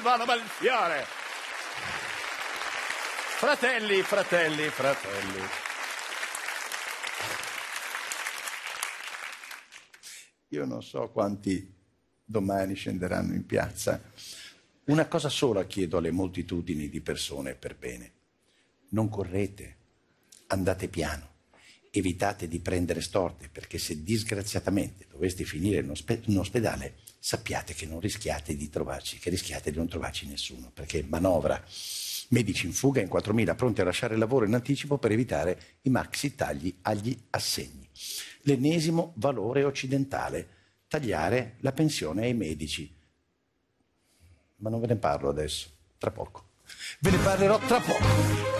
Silvano Malfiore. Fratelli, fratelli, fratelli. Io non so quanti domani scenderanno in piazza. Una cosa sola chiedo alle moltitudini di persone per bene. Non correte, andate piano, evitate di prendere storte, perché se disgraziatamente doveste finire in, ospe- in ospedale, sappiate che non rischiate di trovarci, che rischiate di non trovarci nessuno, perché manovra medici in fuga in 4.000 pronti a lasciare il lavoro in anticipo per evitare i maxi tagli agli assegni. L'ennesimo valore occidentale, tagliare la pensione ai medici. Ma non ve ne parlo adesso, tra poco. Ve ne parlerò tra poco.